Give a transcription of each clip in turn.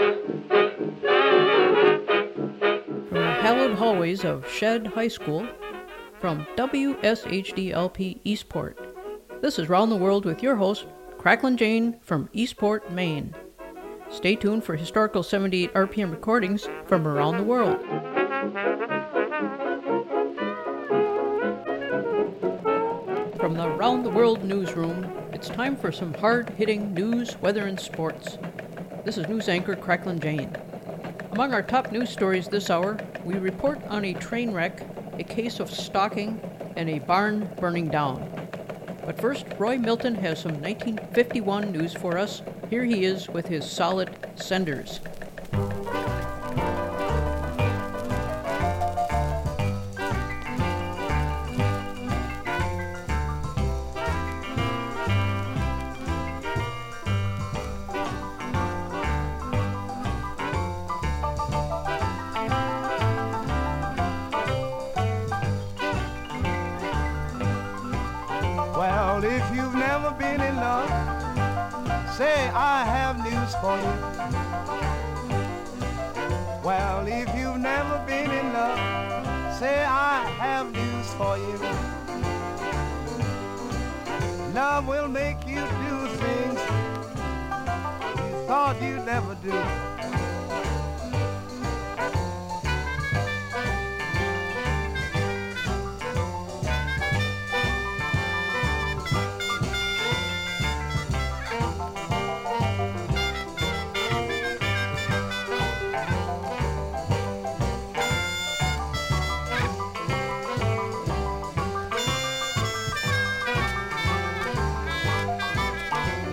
From the hallowed hallways of Shead High School, from WSHDLP Eastport, this is Round the World with your host, Cracklin Jane from Eastport, Maine. Stay tuned for historical 78 RPM recordings from around the world. From the Round the World newsroom, it's time for some hard hitting news, weather, and sports. This is news anchor Cracklin Jane. Among our top news stories this hour, we report on a train wreck, a case of stalking, and a barn burning down. But first, Roy Milton has some 1951 news for us. Here he is with his solid senders.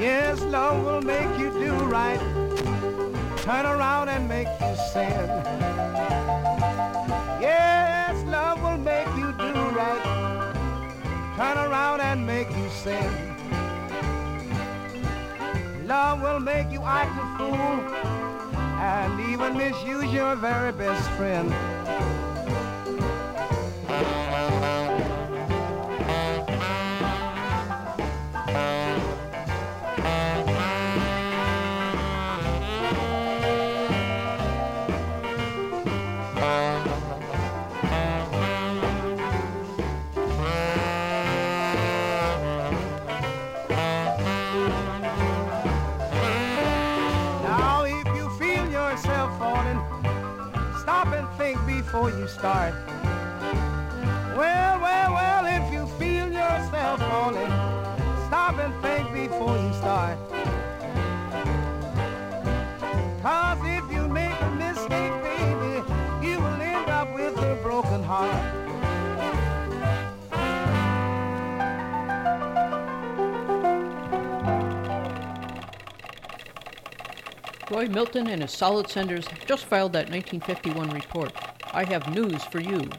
Yes, love will make you do right. Turn around and make you sin. Yes, love will make you do right. Turn around and make you sin. Love will make you act a fool and even misuse your very best friend. Before you start. Well, well, well, if you feel yourself falling, stop and think before you start. Cause if you make a mistake, baby, you will end up with a broken heart. Roy Milton and his solid senders just filed that 1951 report. I have news for you.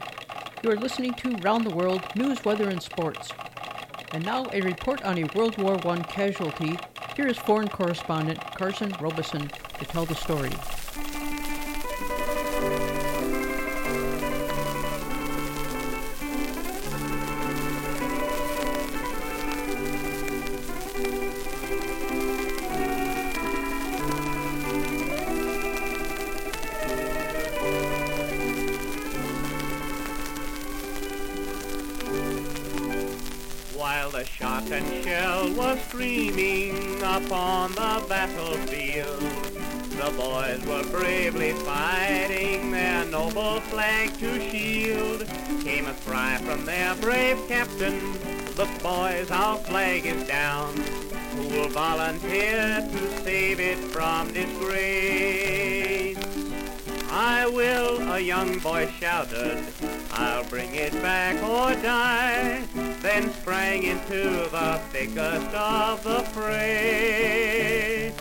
You are listening to Round the World News, Weather, and Sports. And now a report on a World War I casualty. Here is foreign correspondent Carson Robison to tell the story. The shot and shell was screaming upon the battlefield, the boys were bravely fighting their noble flag to shield. Came a cry from their brave captain, look boys, our flag is down. Who will volunteer to save it from disgrace? I will, a young boy shouted. I'll bring it back or die. Then sprang into the thickest of the fray.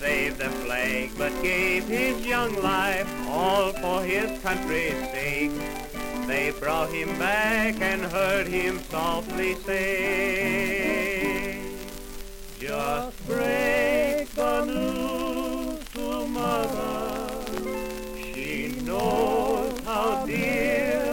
Saved the flag, but gave his young life all for his country's sake. They brought him back and heard him softly say, Just break the news to mother. She knows how dear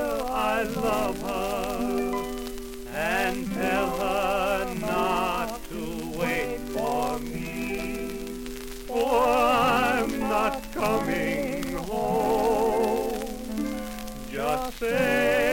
say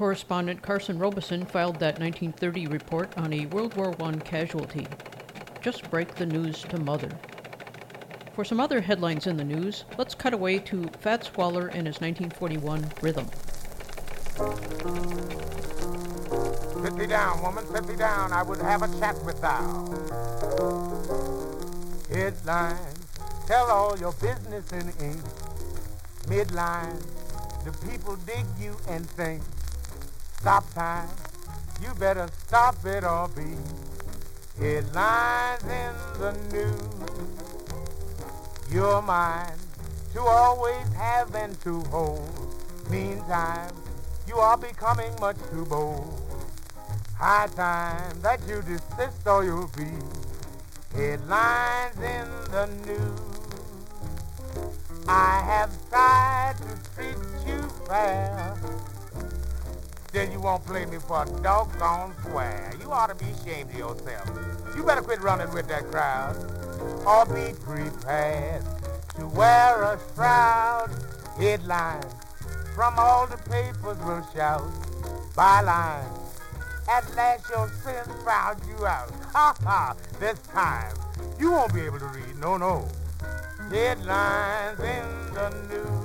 correspondent Carson Robison filed that 1930 report on a World War I casualty. Just break the news to Mother. For some other headlines in the news, let's cut away to Fats Waller and his 1941 Rhythm. Sit thee down, woman, sit thee down. I would have a chat with thou. Headlines, tell all your business in ink. Midline, the people dig you and think. Stop time, you better stop it or be. Headlines in the news. You're mine to always have and to hold. Meantime, you are becoming much too bold. High time that you desist or you'll be headlines in the news. I have tried to treat you fair. Then you won't play me for a doggone square. You ought to be ashamed of yourself. You better quit running with that crowd. Or be prepared to wear a shroud. Headlines from all the papers will shout. Bylines. At last your sins found you out. Ha ha! This time you won't be able to read. No, no. Headlines in the news.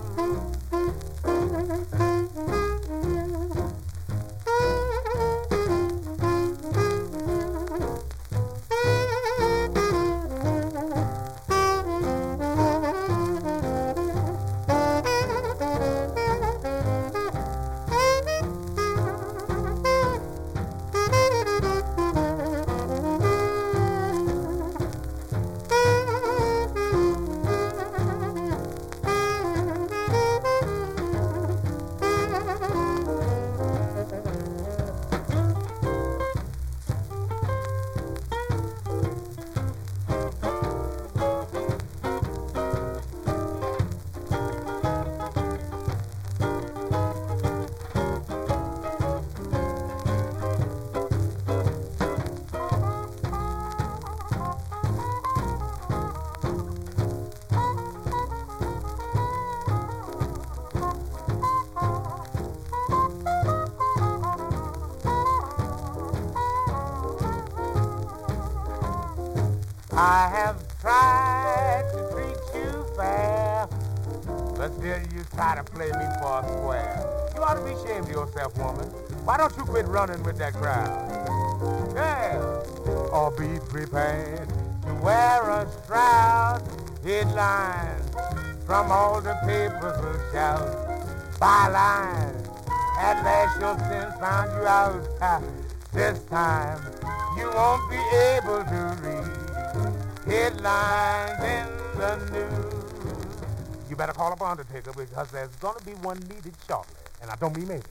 At last your sins found you out. This time you won't be able to read headlines in the news. You better call up Undertaker because there's gonna be one needed shortly. And I don't mean maybe.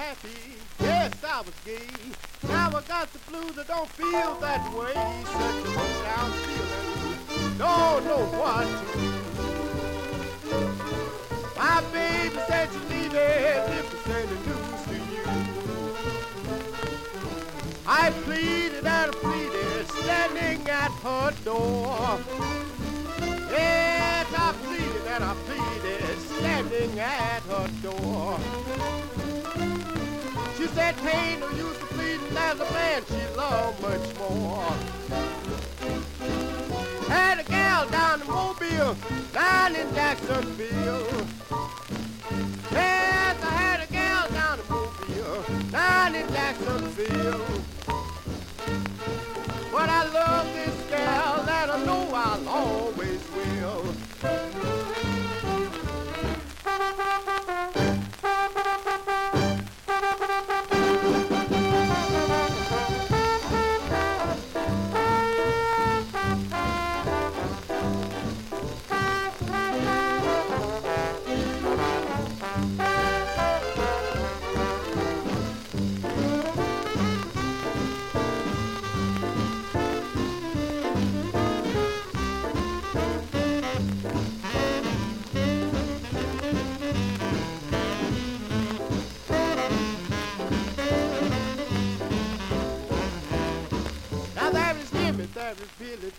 Happy, yes, I was gay. Now I got the blues, I don't feel that way. Such a down feeling, don't know what to do. My baby said she's leaving if it's any news to you. I pleaded and pleaded, standing at her door. Yes, I pleaded and I pleaded, standing at her door. She said, pain no use to plead, as a man she loved much more. Had a gal down in Mobile, down in Jacksonville. Yes, I had a gal down in Mobile, down in Jacksonville. But I love this gal and I know I'll always will. Now Thank you.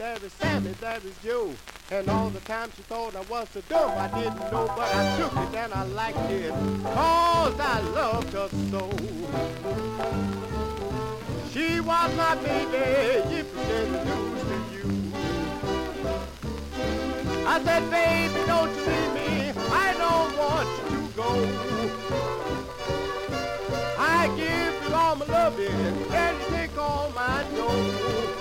There is Sammy, there is Joe. And all the time she thought I was so dumb, I didn't know, but I took it and I liked it. Cause I loved her so. She was my baby, if the news to you. I said, baby, don't you leave me, I don't want you to go. I give you all my loving, and you take all my dough.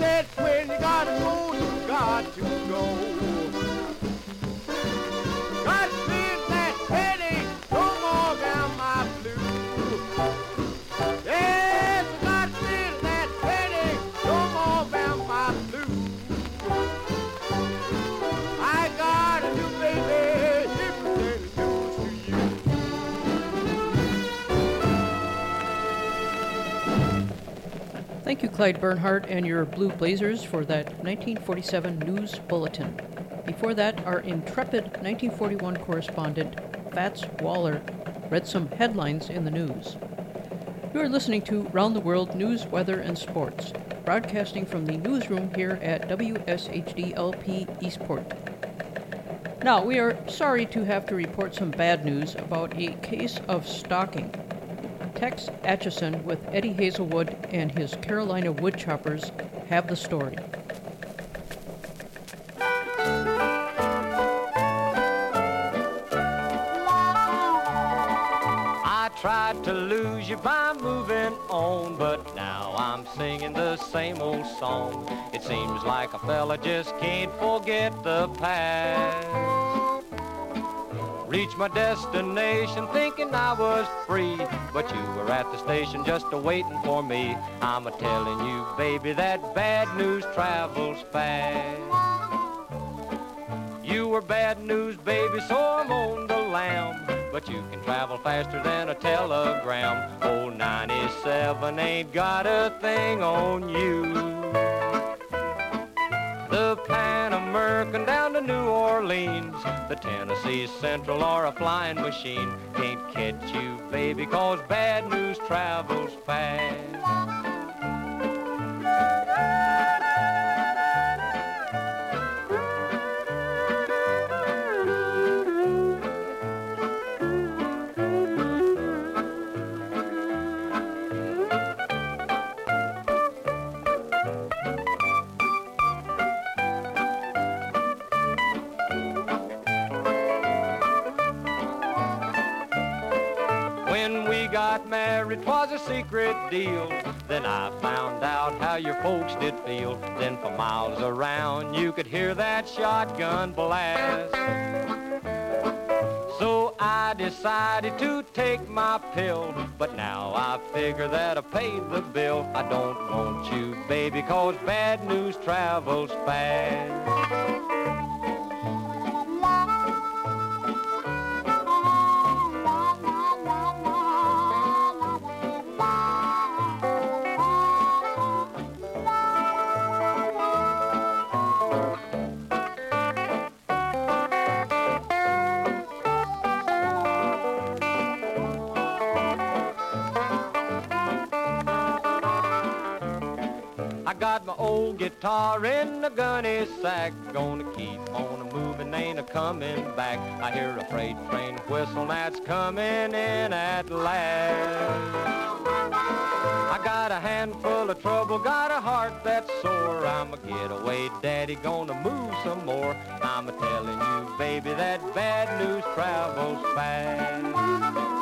Said when you gotta go, you got to go. Clyde Bernhardt and your Blue Blazers, for that 1947 news bulletin. Before that, our intrepid 1941 correspondent, Fats Waller, read some headlines in the news. You are listening to Round the World News, Weather, and Sports, broadcasting from the newsroom here at WSHDLP Eastport. Now, we are sorry to have to report some bad news about a case of stalking. Tex Atchison with Eddie Hazelwood and his Carolina Woodchoppers have the story. I tried to lose you by moving on, but now I'm singing the same old song. It seems like a fella just can't forget the past. Reached my destination thinking I was free, but you were at the station just a waiting for me. I'm a telling you, baby, that bad news travels fast. You were bad news, baby, so I'm on the lamb. But you can travel faster than a telegram. Old 97 ain't got a thing on you. The Pan American New Orleans. The Tennessee Central or a flying machine. Can't catch you, baby, cause bad news travels fast. Got was a secret deal. Then I found out how your folks did feel. Then for miles around, you could hear that shotgun blast. So I decided to take my pill. But now I figure that I paid the bill. I don't want you, baby, cause bad news travels fast. Guitar in the gunny sack. Gonna keep on a moving, ain't a coming back. I hear a freight train whistle that's coming in at last. I got a handful of trouble, got a heart that's sore. I'm a getaway daddy, gonna move some more. I'm a telling you, baby, that bad news travels fast.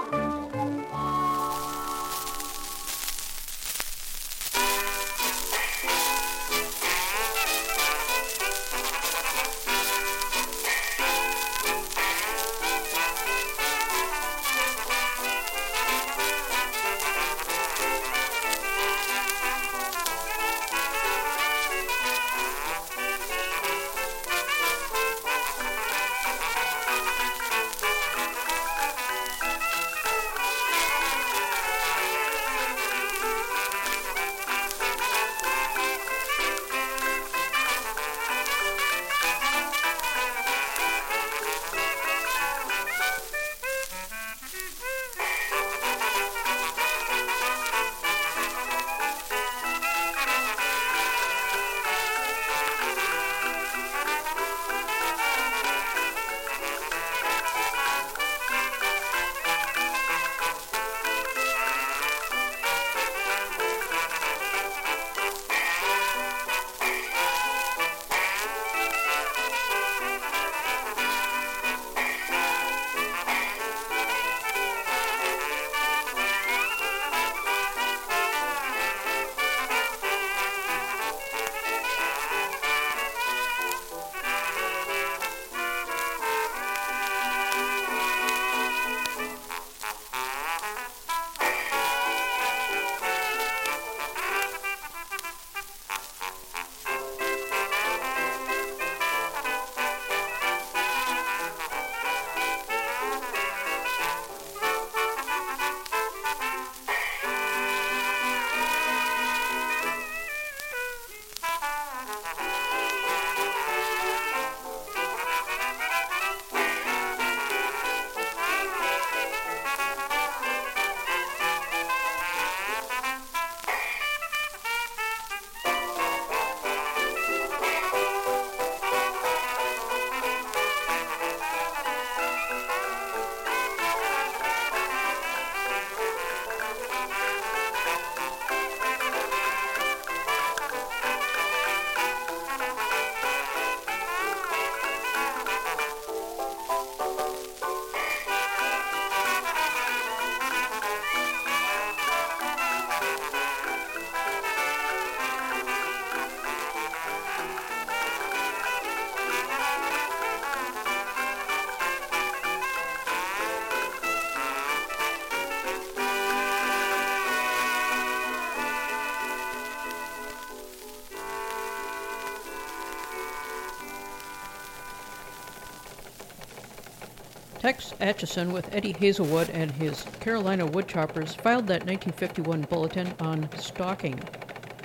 Tex Atchison with Eddie Hazelwood and his Carolina Woodchoppers filed that 1951 bulletin on stalking,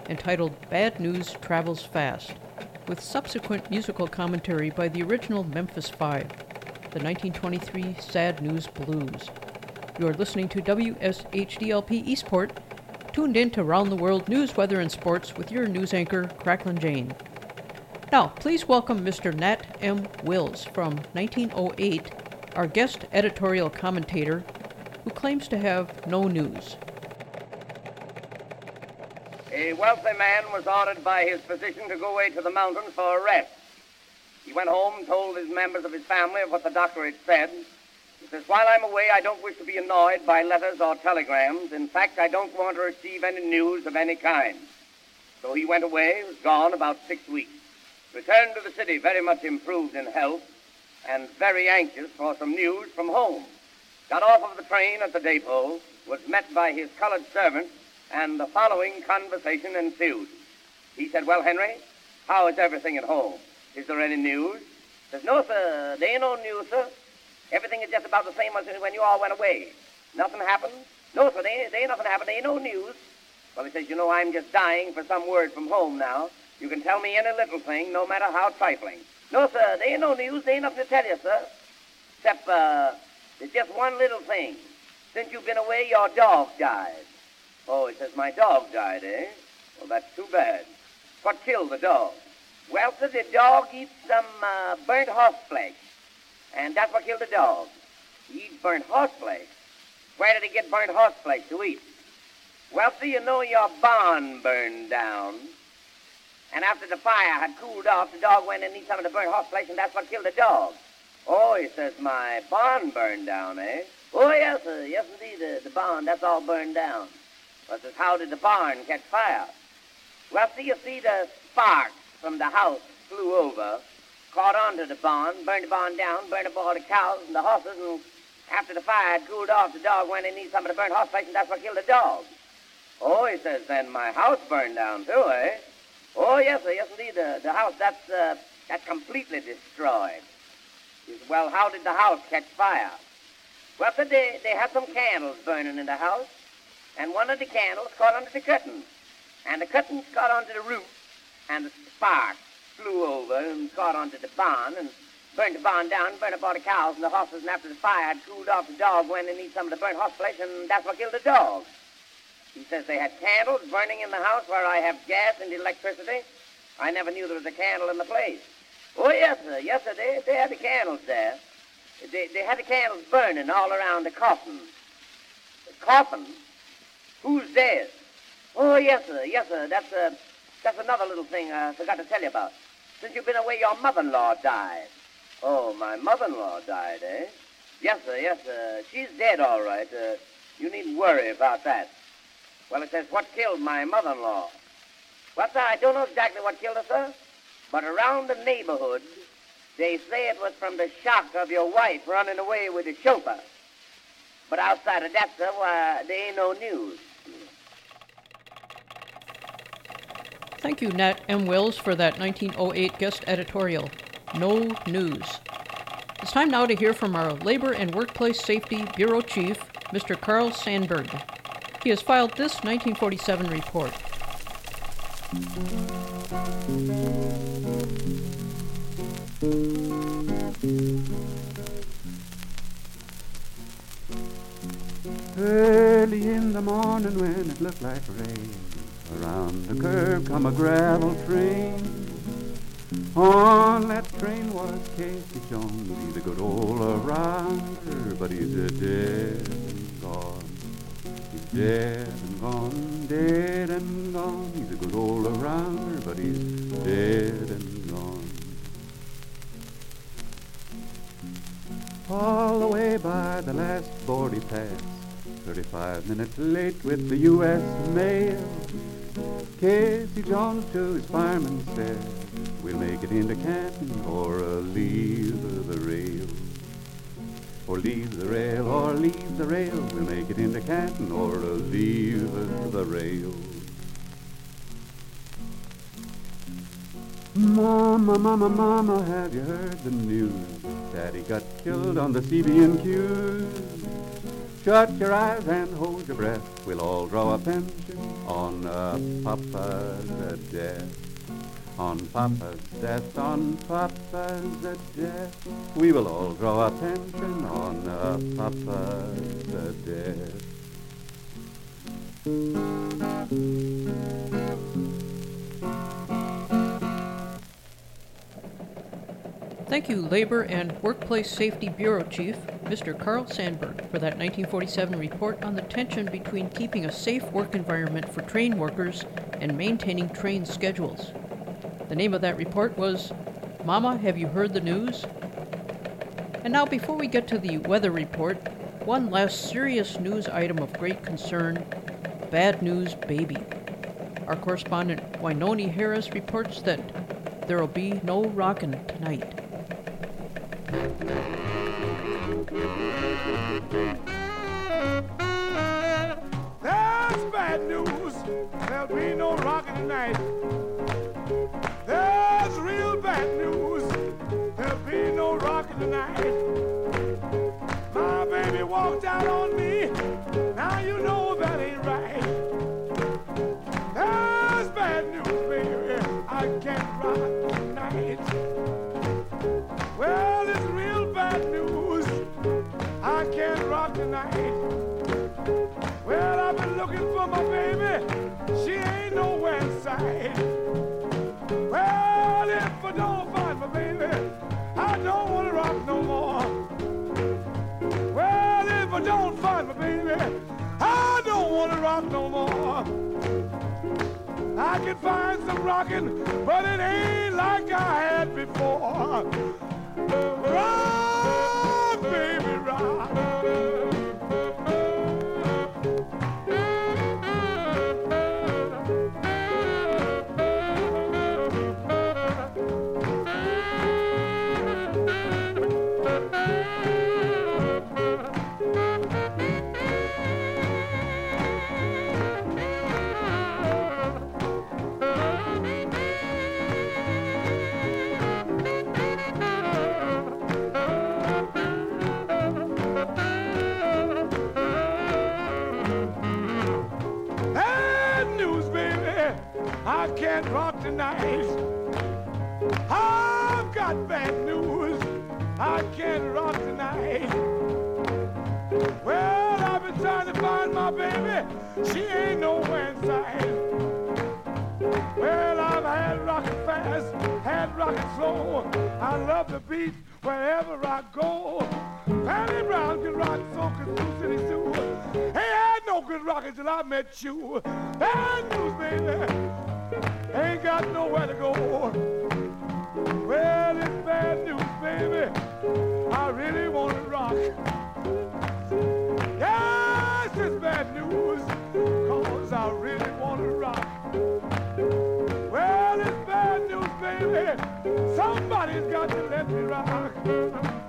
entitled Bad News Travels Fast, with subsequent musical commentary by the original Memphis Five, the 1923 Sad News Blues. You're listening to WSHDLP Eastport, tuned in to Round the World News, Weather, and Sports with your news anchor, Cracklin' Jane. Now, please welcome Mr. Nat M. Wills from 1908 our guest editorial commentator, who claims to have no news. A wealthy man was ordered by his physician to go away to the mountains for a rest. He went home told his members of his family of what the doctor had said. He says, While I'm away, I don't wish to be annoyed by letters or telegrams. In fact, I don't want to receive any news of any kind. So he went away, was gone about six weeks. Returned to the city very much improved in health, and very anxious for some news from home. Got off of the train at the depot, was met by his colored servant, and the following conversation ensued. He said, Well, Henry, how is everything at home? Is there any news? Says, No, sir, there ain't no news, sir. Everything is just about the same as when you all went away. Nothing happened? No, sir, there ain't, there ain't nothing happened. There ain't no news. Well, he says, You know, I'm just dying for some word from home now. You can tell me any little thing, no matter how trifling. No, sir, there ain't no news. There ain't nothing to tell you, sir. Except, uh, there's just one little thing. Since you've been away, your dog died. Oh, it says, my dog died, eh? Well, that's too bad. what killed the dog? Well, sir, the dog eats some uh, burnt horse flesh, and that's what killed the dog. He eats burnt horse flesh. Where did he get burnt horse flesh to eat? Well, sir, you know your barn burned down. And after the fire had cooled off, the dog went and ate some of the burnt horse flesh, and that's what killed the dog. Oh, he says, my barn burned down, eh? Oh, yes, sir. Yes, indeed, the, the barn, that's all burned down. But says, how did the barn catch fire? Well, see, you see, the sparks from the house flew over, caught onto the barn, burned the barn down, burned up all the cows and the horses, and after the fire had cooled off, the dog went and ate some of the burnt horse flesh, and that's what killed the dog. Oh, he says, then my house burned down too, eh? Oh, yes, sir, yes, indeed. The, the house, that's, uh, that's completely destroyed. Well, how did the house catch fire? Well, sir, they, they had some candles burning in the house, and one of the candles caught under the curtains, and the curtains caught onto the roof, and the sparks flew over and caught onto the barn, and burned the barn down, burned up all the cows and the horses, and after the fire had cooled off, the dog went and ate some of the burnt horse flesh, and that's what killed the dog. He says they had candles burning in the house where I have gas and electricity. I never knew there was a candle in the place. Oh, yes, sir. Yes, sir. They, they had the candles there. They, they had the candles burning all around the coffin. The coffin? Who's dead? Oh, yes, sir. Yes, sir. That's, uh, that's another little thing I forgot to tell you about. Since you've been away, your mother-in-law died. Oh, my mother-in-law died, eh? Yes, sir. Yes, sir. She's dead, all right. Uh, you needn't worry about that. Well, it says, what killed my mother-in-law? Well, sir, I don't know exactly what killed her, sir, but around the neighborhood, they say it was from the shock of your wife running away with the chauffeur. But outside of that, sir, why, there ain't no news. Thank you, Nat M. Wills, for that 1908 guest editorial. No news. It's time now to hear from our Labor and Workplace Safety Bureau Chief, Mr. Carl Sandburg. He has filed this 1947 report. Early in the morning when it looked like rain, around the curve come a gravel train. On that train was Casey Jones, he's a good old rounder, but he's a dead dead and gone, dead and gone. He's a good old rounder, but he's dead and gone. All the way by the last board he passed, 35 minutes late with the U.S. mail. Casey Jones to his fireman said, We'll make it into Canton or uh, leave the rail. Or leave the rail, or leave the rail. We'll make it into Canton or leave the rail. Mama, mama, mama, have you heard the news? Daddy got killed on the CB&Q. Shut your eyes and hold your breath. We'll all draw a pension on uh, Papa's death. On Papa's death, on Papa's death. We will all draw a pension on Papa's death. Thank you, Labor and Workplace Safety Bureau Chief, Mr. Carl Sandburg, for that 1947 report on the tension between keeping a safe work environment for train workers and maintaining train schedules. The name of that report was Mama, Have You Heard the News? And now, before we get to the weather report, one last serious news item of great concern Bad News Baby. Our correspondent Wynonie Harris reports that there'll be no rockin' tonight. That's bad news. There'll be no rocking tonight. My baby walked out on me. Now you know that ain't right. That's bad news, baby. I can't rock tonight. Well, it's real bad news. I can't rock tonight. Well, I've been looking for my baby. I don't want to rock no more. I can find some rocking, but it ain't like I had before. Rock, baby, rock. I can't rock tonight. I've got bad news. I can't rock tonight. Well, I've been trying to find my baby. She ain't nowhere in. Well, I've had rockin' fast, had rockin' slow. I love the beat wherever I go. Patty Brown can rock so can Sioux City Sue. Ain't had no good rockin' till I met you. Bad news, baby. Ain't got nowhere to go. Well, it's bad news, baby. I really want to rock. Yes, it's bad news, cause I really want to rock. Well, it's bad news, baby. Somebody's got to let me rock.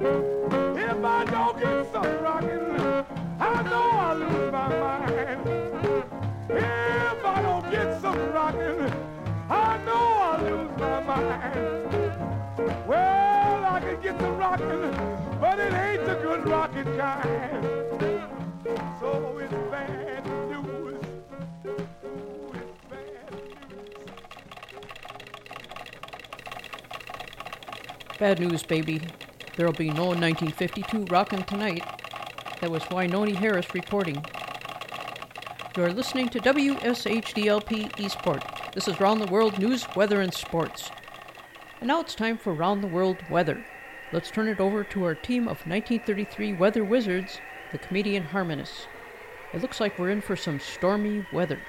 If I don't get some rocking, I know I'll lose my mind. If I don't get some rocking, I know I'll lose my mind. Well, I can get but it ain't the good kind. So it's bad news. Bad news. Baby. There'll be no 1952 rockin' tonight. That was Wynonie Harris reporting. You're listening to WSHDLP Eastport. This is Round the World News, Weather, and Sports. And now it's time for Round the World Weather. Let's turn it over to our team of 1933 weather wizards, the comedian harmonists. It looks like we're in for some stormy weather.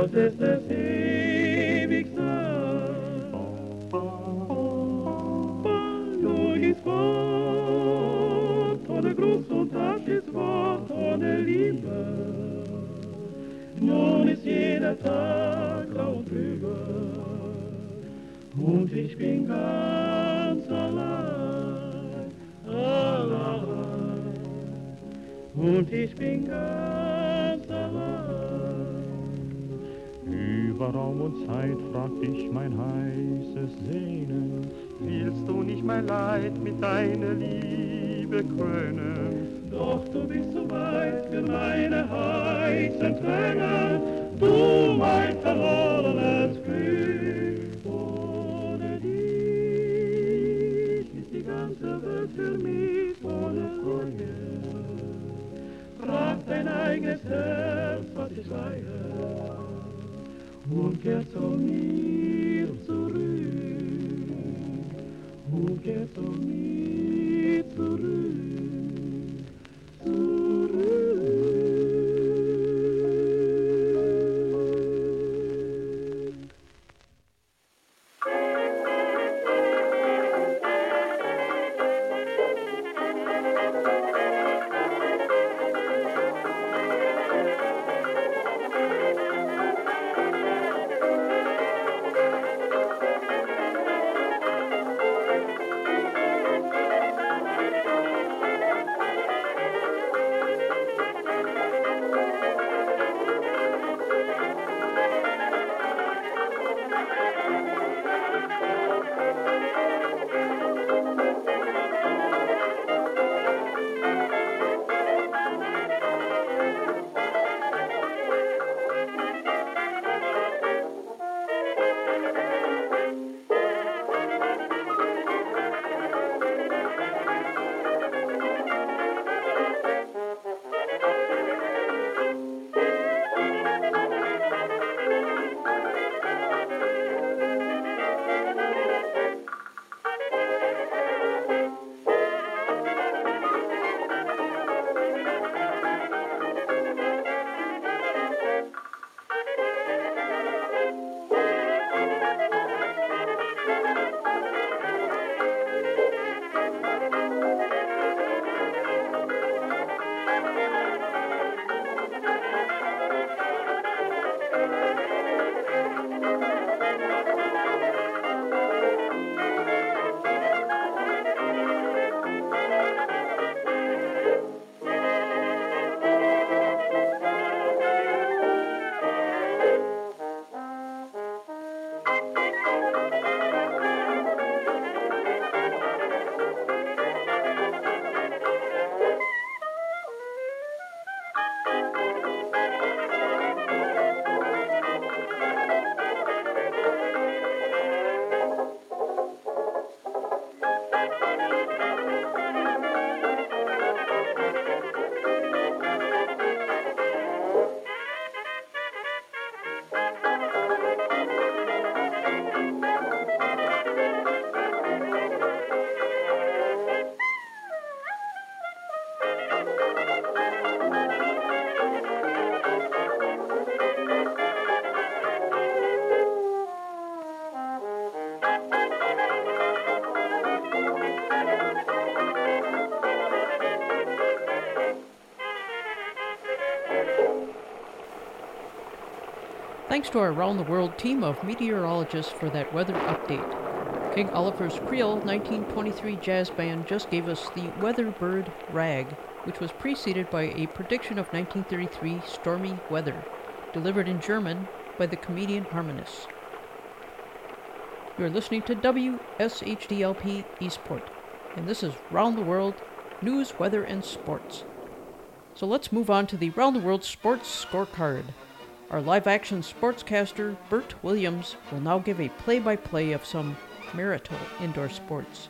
Wolltest es ewig sein. Gehst fort, ohne Gruß und Abschiedswort, ohne Liebe. Nun ist jeder Tag und trübe, und ich bin ganz allein, allein. und ich bin ganz Über Raum und Zeit fragt dich mein heißes Sehnen, willst du nicht mein Leid mit deiner Liebe krönen? Doch du bist zu weit für meine heißen Tränen, du mein verlorenes Glück. Ohne dich ist die ganze Welt für mich ohne Reue. Frag dein eigenes Herz, was ich leihe, kehr zu mir Thanks to our around the world team of meteorologists for that weather update. King Oliver's Creole 1923 jazz band just gave us the Weather Bird Rag, which was preceded by a prediction of 1933 stormy weather, delivered in German by the comedian harmonists. You're listening to WSHDLP Eastport, and this is Round the World News, Weather, and Sports. So let's move on to the Round the World Sports Scorecard. Our live action sportscaster, Bert Williams, will now give a play by play of some marital indoor sports.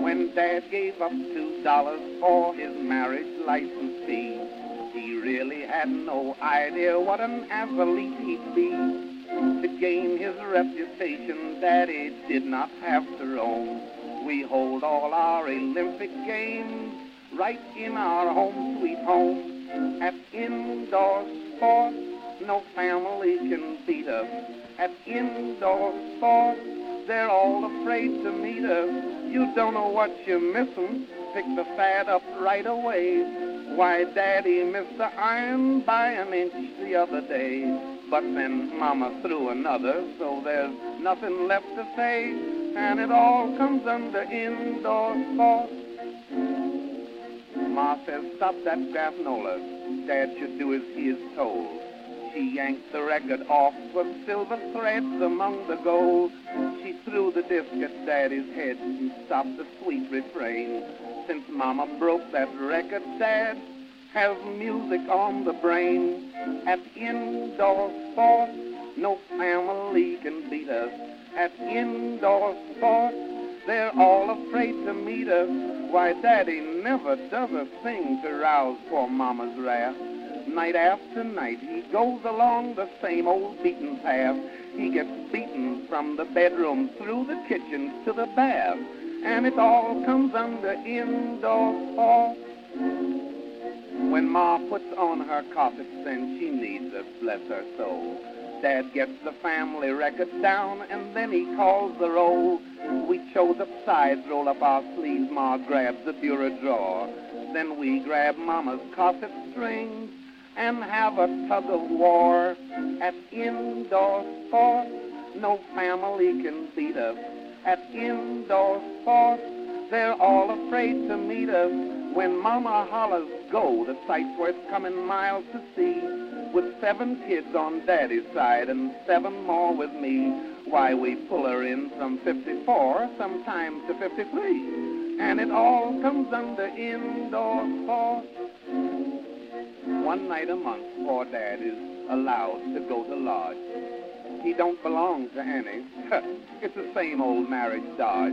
When Dad gave up two dollars for his marriage license fee, he really had no idea what an athlete he'd be. Gain his reputation, Daddy did not have to roam. We hold all our Olympic games right in our home sweet home. At indoor sports, no family can beat us. At indoor sports, they're all afraid to meet us. You don't know what you're missing. Pick the fad up right away. Why, Daddy missed the iron by an inch the other day. But then Mama threw another, so there's nothing left to say, and it all comes under indoor sports. Ma says, stop that granola. Dad should do as he is told. She yanked the record off with silver threads among the gold. She threw the disc at Daddy's head and stopped the sweet refrain. Since Mama broke that record, Dad has music on the brain. At indoor sports, no family can beat us. At indoor sports, they're all afraid to meet us. Why, Daddy never does a thing to rouse poor Mama's wrath. Night after night, he goes along the same old beaten path. He gets beaten from the bedroom through the kitchen to the bath. And it all comes under indoor sports. When Ma puts on her carpets, then she needs us, bless her soul. Dad gets the family record down, and then he calls the roll. We chose up sides, roll up our sleeves, Ma grabs the bureau drawer. Then we grab Mama's corset strings and have a tug of war. At indoor sports, no family can beat us. At indoor sports, they're all afraid to meet us. When Mama hollers go, the sight's worth coming miles to see. With seven kids on Daddy's side and seven more with me, why we pull her in from 54, sometimes to 53. And it all comes under indoor sports. One night a month, poor Dad is allowed to go to lodge. He don't belong to any. it's the same old marriage dodge.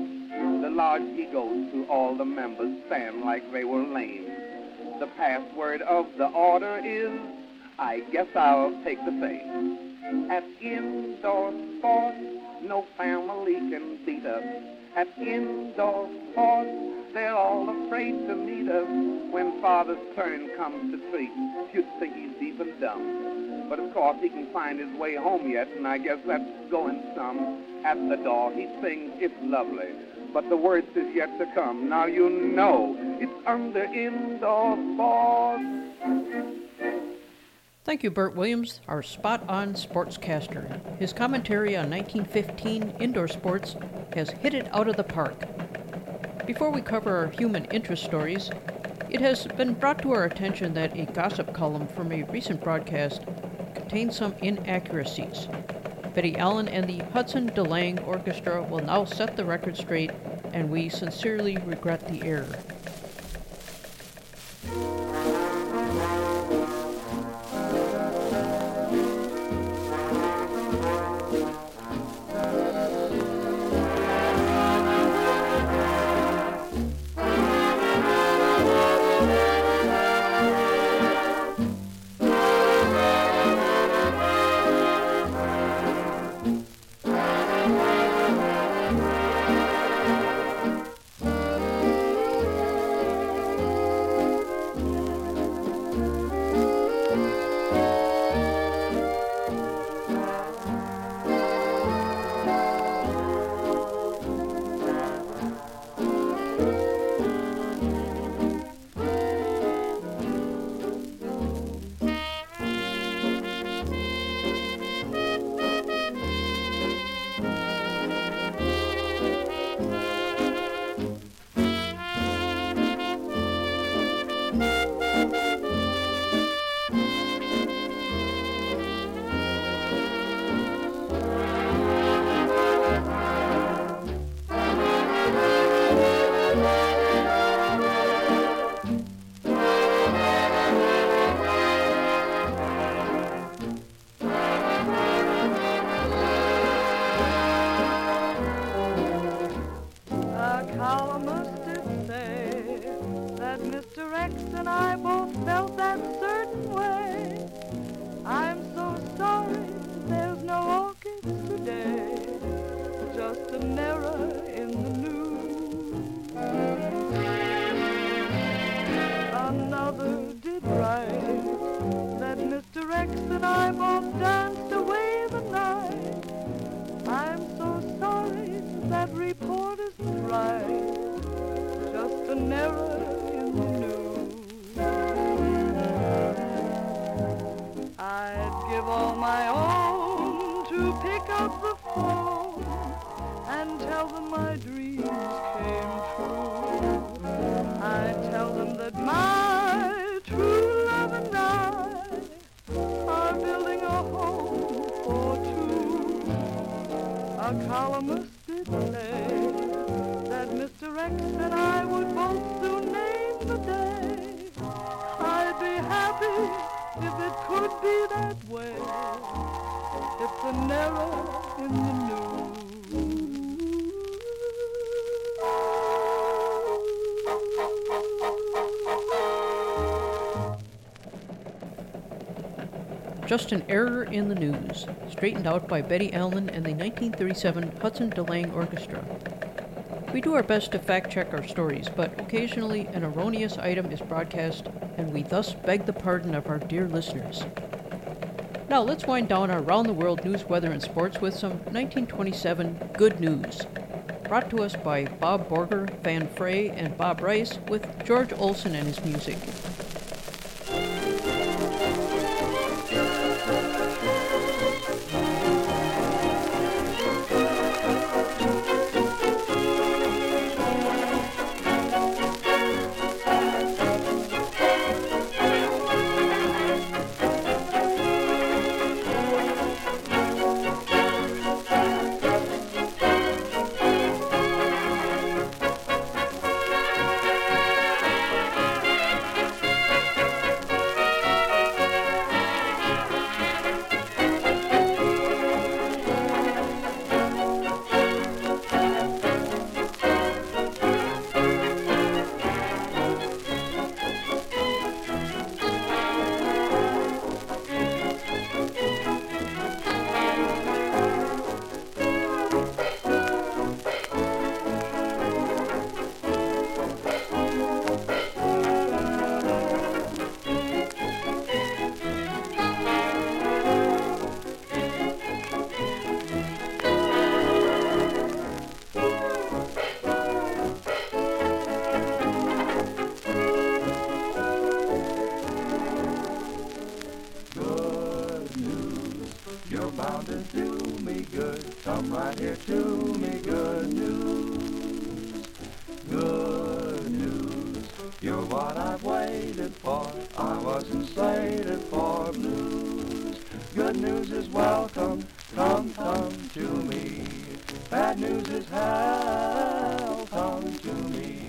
The lodge he goes to, all the members stand like they were lame. The password of the order is, I guess I'll take the same. At indoor sports, no family can beat us. At indoor sports, they're all afraid to meet us. When father's turn comes to treat, you'd think he's even dumb. But of course he can find his way home yet, and I guess that's going some. At the door he sings, it's lovely, but the worst is yet to come. Now you know it's under indoor sports. Thank you, Bert Williams, our spot on sportscaster. His commentary on 1915 indoor sports has hit it out of the park. Before we cover our human interest stories, it has been brought to our attention that a gossip column from a recent broadcast contains some inaccuracies. Betty Allen and the Hudson DeLange Orchestra will now set the record straight, and we sincerely regret the error. Just an error in the news, straightened out by Betty Allen and the 1937 Hudson DeLange Orchestra. We do our best to fact check our stories, but occasionally an erroneous item is broadcast, and we thus beg the pardon of our dear listeners. Now let's wind down our round the world news, weather, and sports with some 1927 good news. Brought to us by Bob Borger, Fran Frey, and Bob Rice with George Olsen and his music. Good news is welcome, come, come to me. Bad news is hell, come to me.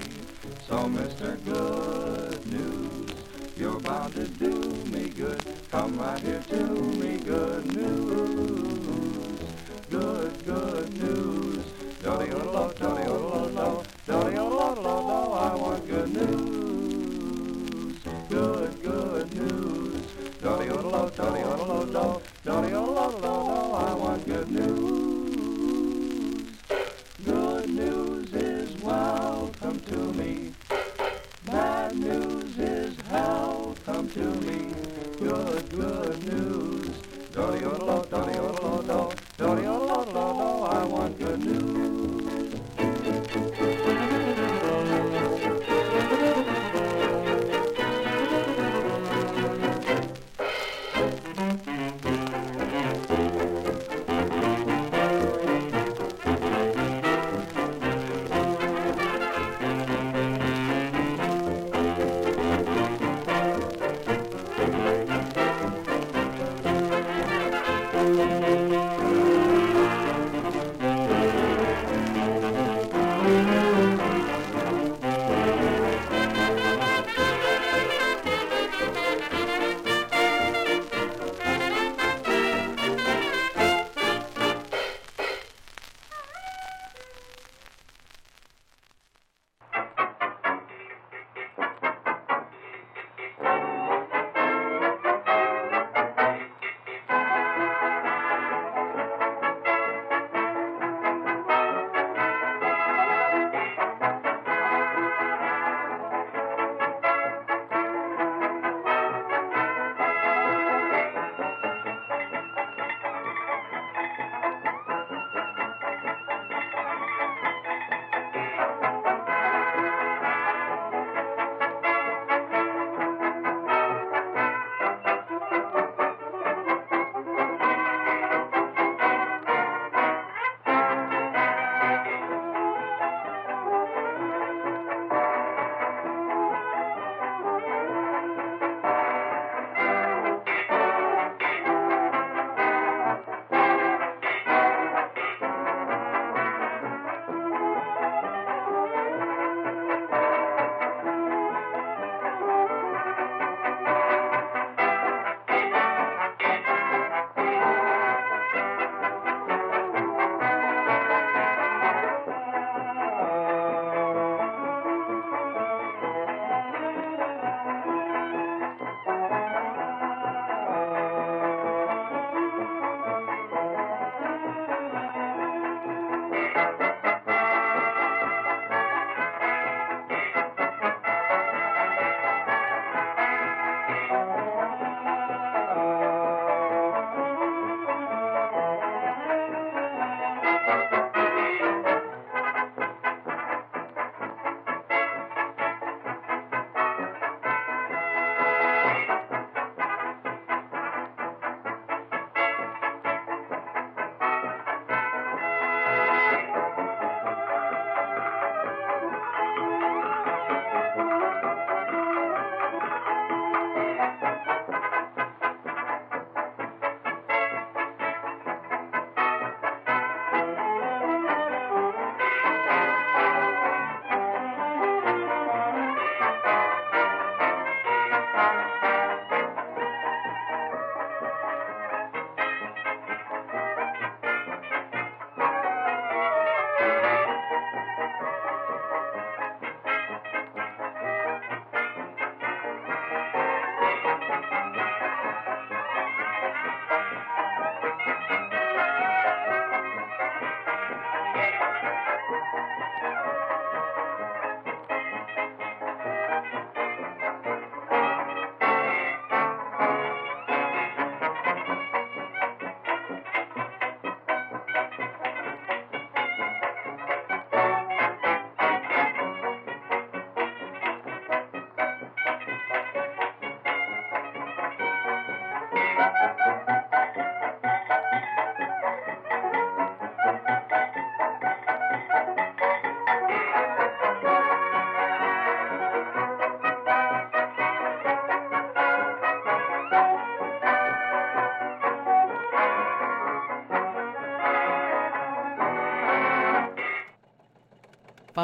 So, Mr. Good News, you're bound to do me good. Come right here to me, good news. Good, good news. Dolly o lo, want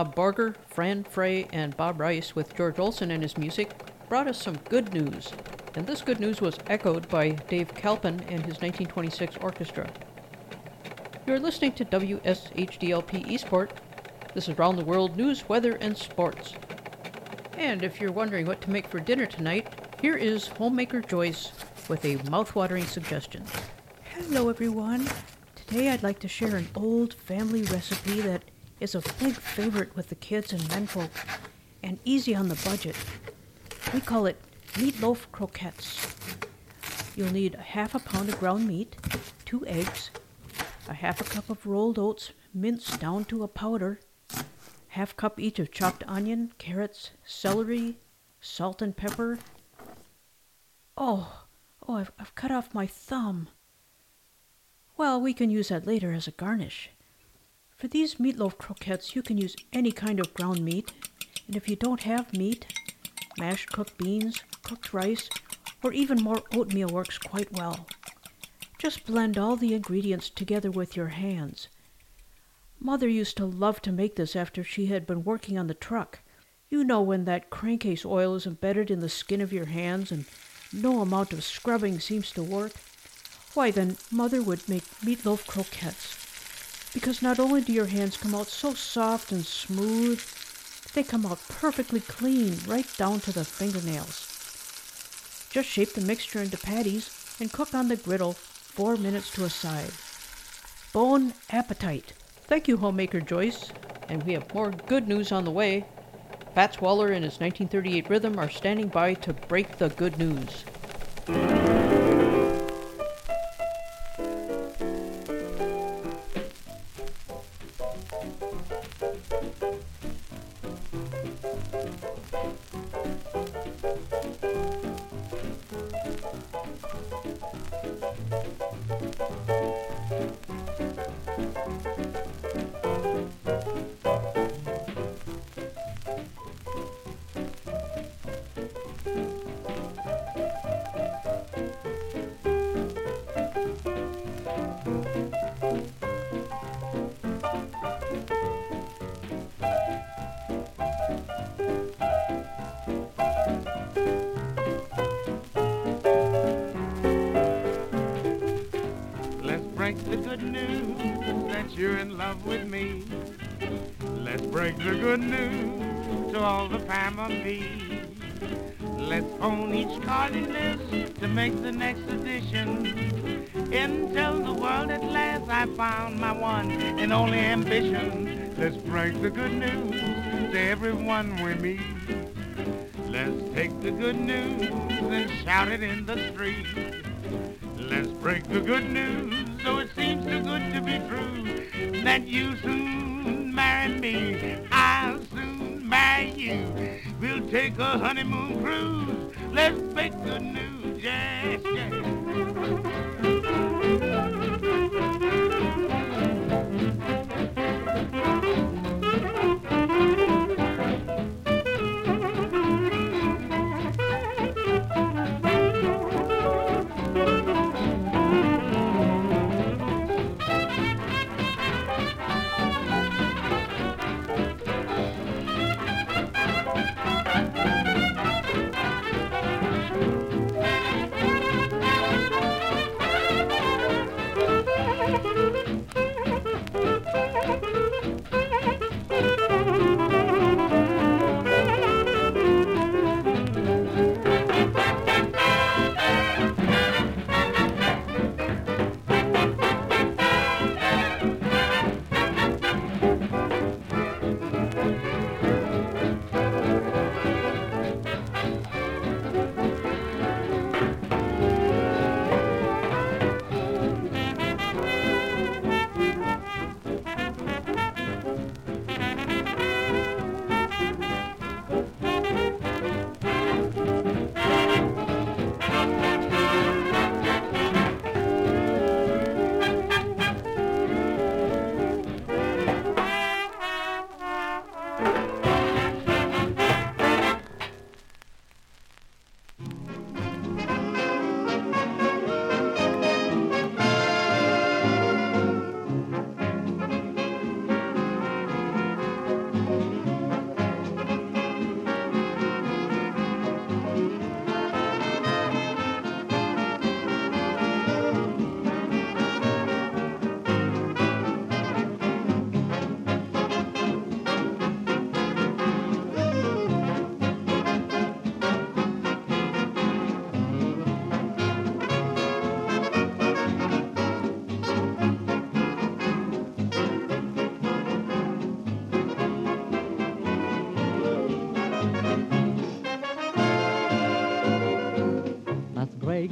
Bob Borger, Fran Frey, and Bob Rice, with George Olsen and his music, brought us some good news. And this good news was echoed by Dave Kalpin and his 1926 orchestra. You're listening to WSHDLP Eastport. This is Round the World News, Weather, and Sports. And if you're wondering what to make for dinner tonight, here is Homemaker Joyce with a mouth-watering suggestion. Hello, everyone. Today I'd like to share an old family recipe that is a big favorite with the kids and menfolk and easy on the budget. We call it meatloaf croquettes. You'll need a half a pound of ground meat, two eggs, a half a cup of rolled oats minced down to a powder, half cup each of chopped onion, carrots, celery, salt and pepper. Oh, oh, I've, I've cut off my thumb. Well, we can use that later as a garnish. For these meatloaf croquettes, you can use any kind of ground meat, and if you don't have meat, mashed cooked beans, cooked rice, or even more oatmeal works quite well. Just blend all the ingredients together with your hands. Mother used to love to make this after she had been working on the truck. You know when that crankcase oil is embedded in the skin of your hands and no amount of scrubbing seems to work? Why, then Mother would make meatloaf croquettes. Because not only do your hands come out so soft and smooth, they come out perfectly clean right down to the fingernails. Just shape the mixture into patties and cook on the griddle four minutes to a side. Bon appetite! Thank you, Homemaker Joyce. And we have more good news on the way. Fats Waller and his 1938 rhythm are standing by to break the good news. You're in love with me. Let's break the good news to all the family. Let's phone each card this to make the next edition. And tell the world at last I found my one and only ambition. Let's break the good news to everyone we meet. Let's take the good news and shout it in the street. Let's break the good news, so it be true, that you soon marry me, I'll soon marry you. We'll take a honeymoon cruise. Let's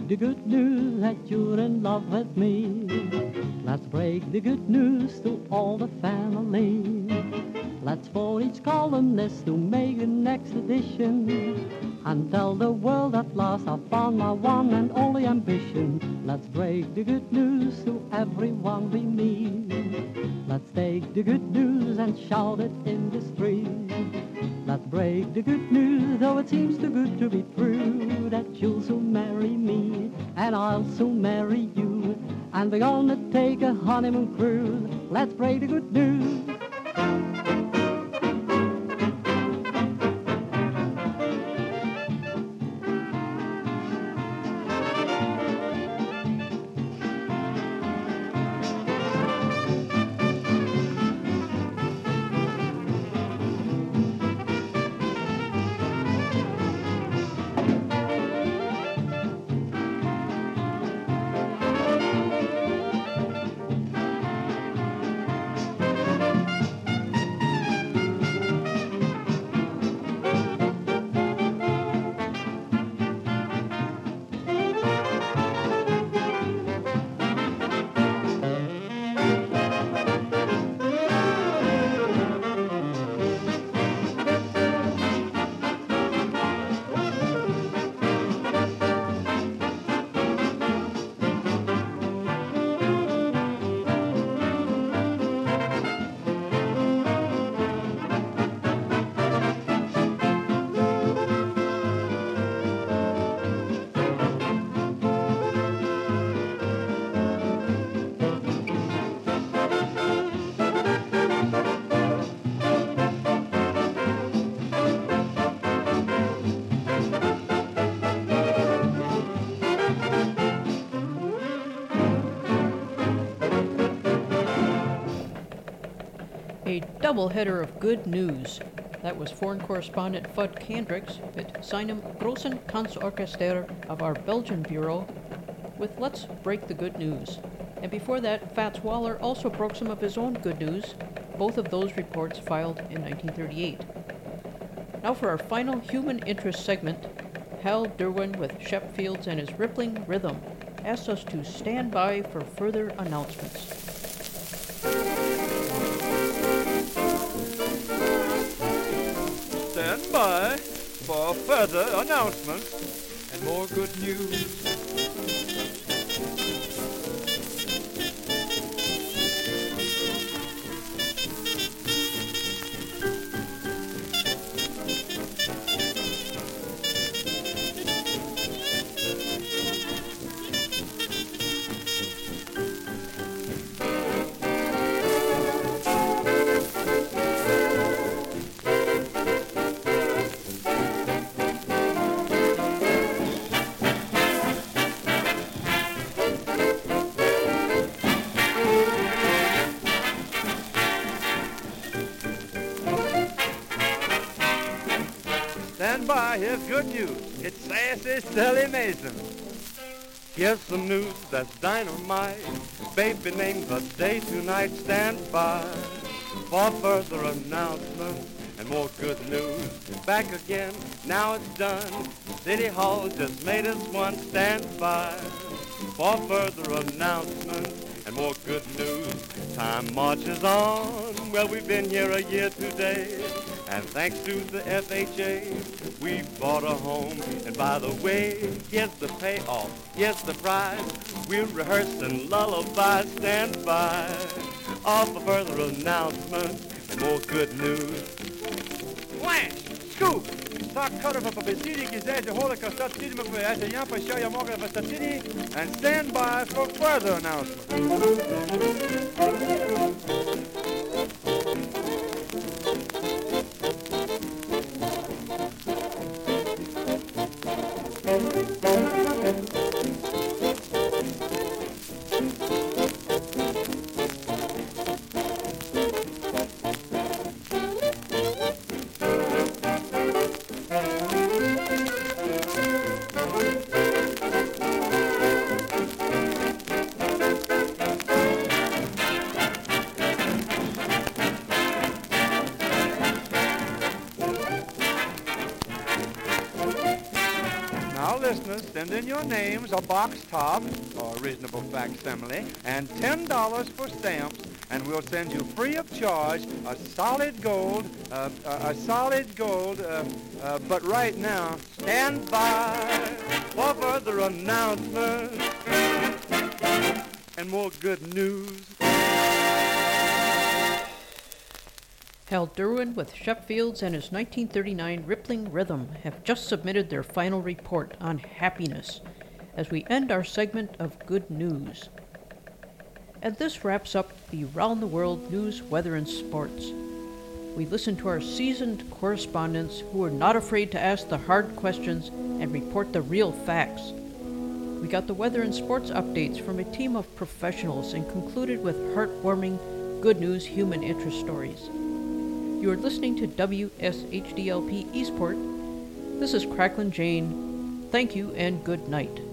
the good news that you're in love with me. Let's break the good news to all the family. Let's for each columnist to make the next edition and tell the world at last I found my one and only ambition. Let's break the good news to everyone we meet. Let's take the good news and shout it in I'll soon marry you. And we're gonna take a honeymoon cruise. Let's break the good news. Doubleheader of good news. That was foreign correspondent Fud Candrix at Seinem Grossen Tanzorchester of our Belgian bureau with Let's Break the Good News. And before that, Fats Waller also broke some of his own good news, both of those reports filed in 1938. Now for our final human interest segment, Hal Derwin with Shep Fields and his rippling rhythm asked us to stand by for further announcements. Further announcements and more good news. Here's some news that's dynamite. Baby name the day tonight. Stand by for further announcements and more good news. Back again, now it's done. City Hall just made us one. Stand by for further announcements and more good news. Time marches on. Well, we've been here a year today. And thanks to the FHA, we bought a home. And by the way, here's the payoff, here's the prize. We're rehearsing lullabies, stand by. All for further announcements and more good news. Flash! Scoop! Cutter for Basidi Gizet, the whole Kastat City at the Yampa Shaya Moga City, and stand by for further announcements. Your names, a box top, or a reasonable facsimile, and $10 for stamps, and we'll send you free of charge a solid gold, uh, a, a solid gold, uh, uh, but right now, stand by for further announcements and more good news. Hal Derwin with Shep Fields and his 1939 Rippling Rhythm have just submitted their final report on happiness as we end our segment of good news. And this wraps up the Round the World news, weather, and sports. We listened to our seasoned correspondents who are not afraid to ask the hard questions and report the real facts. We got the weather and sports updates from a team of professionals and concluded with heartwarming, good news human interest stories. You are listening to WSHDLP Eastport. This is Cracklin' Jane. Thank you and good night.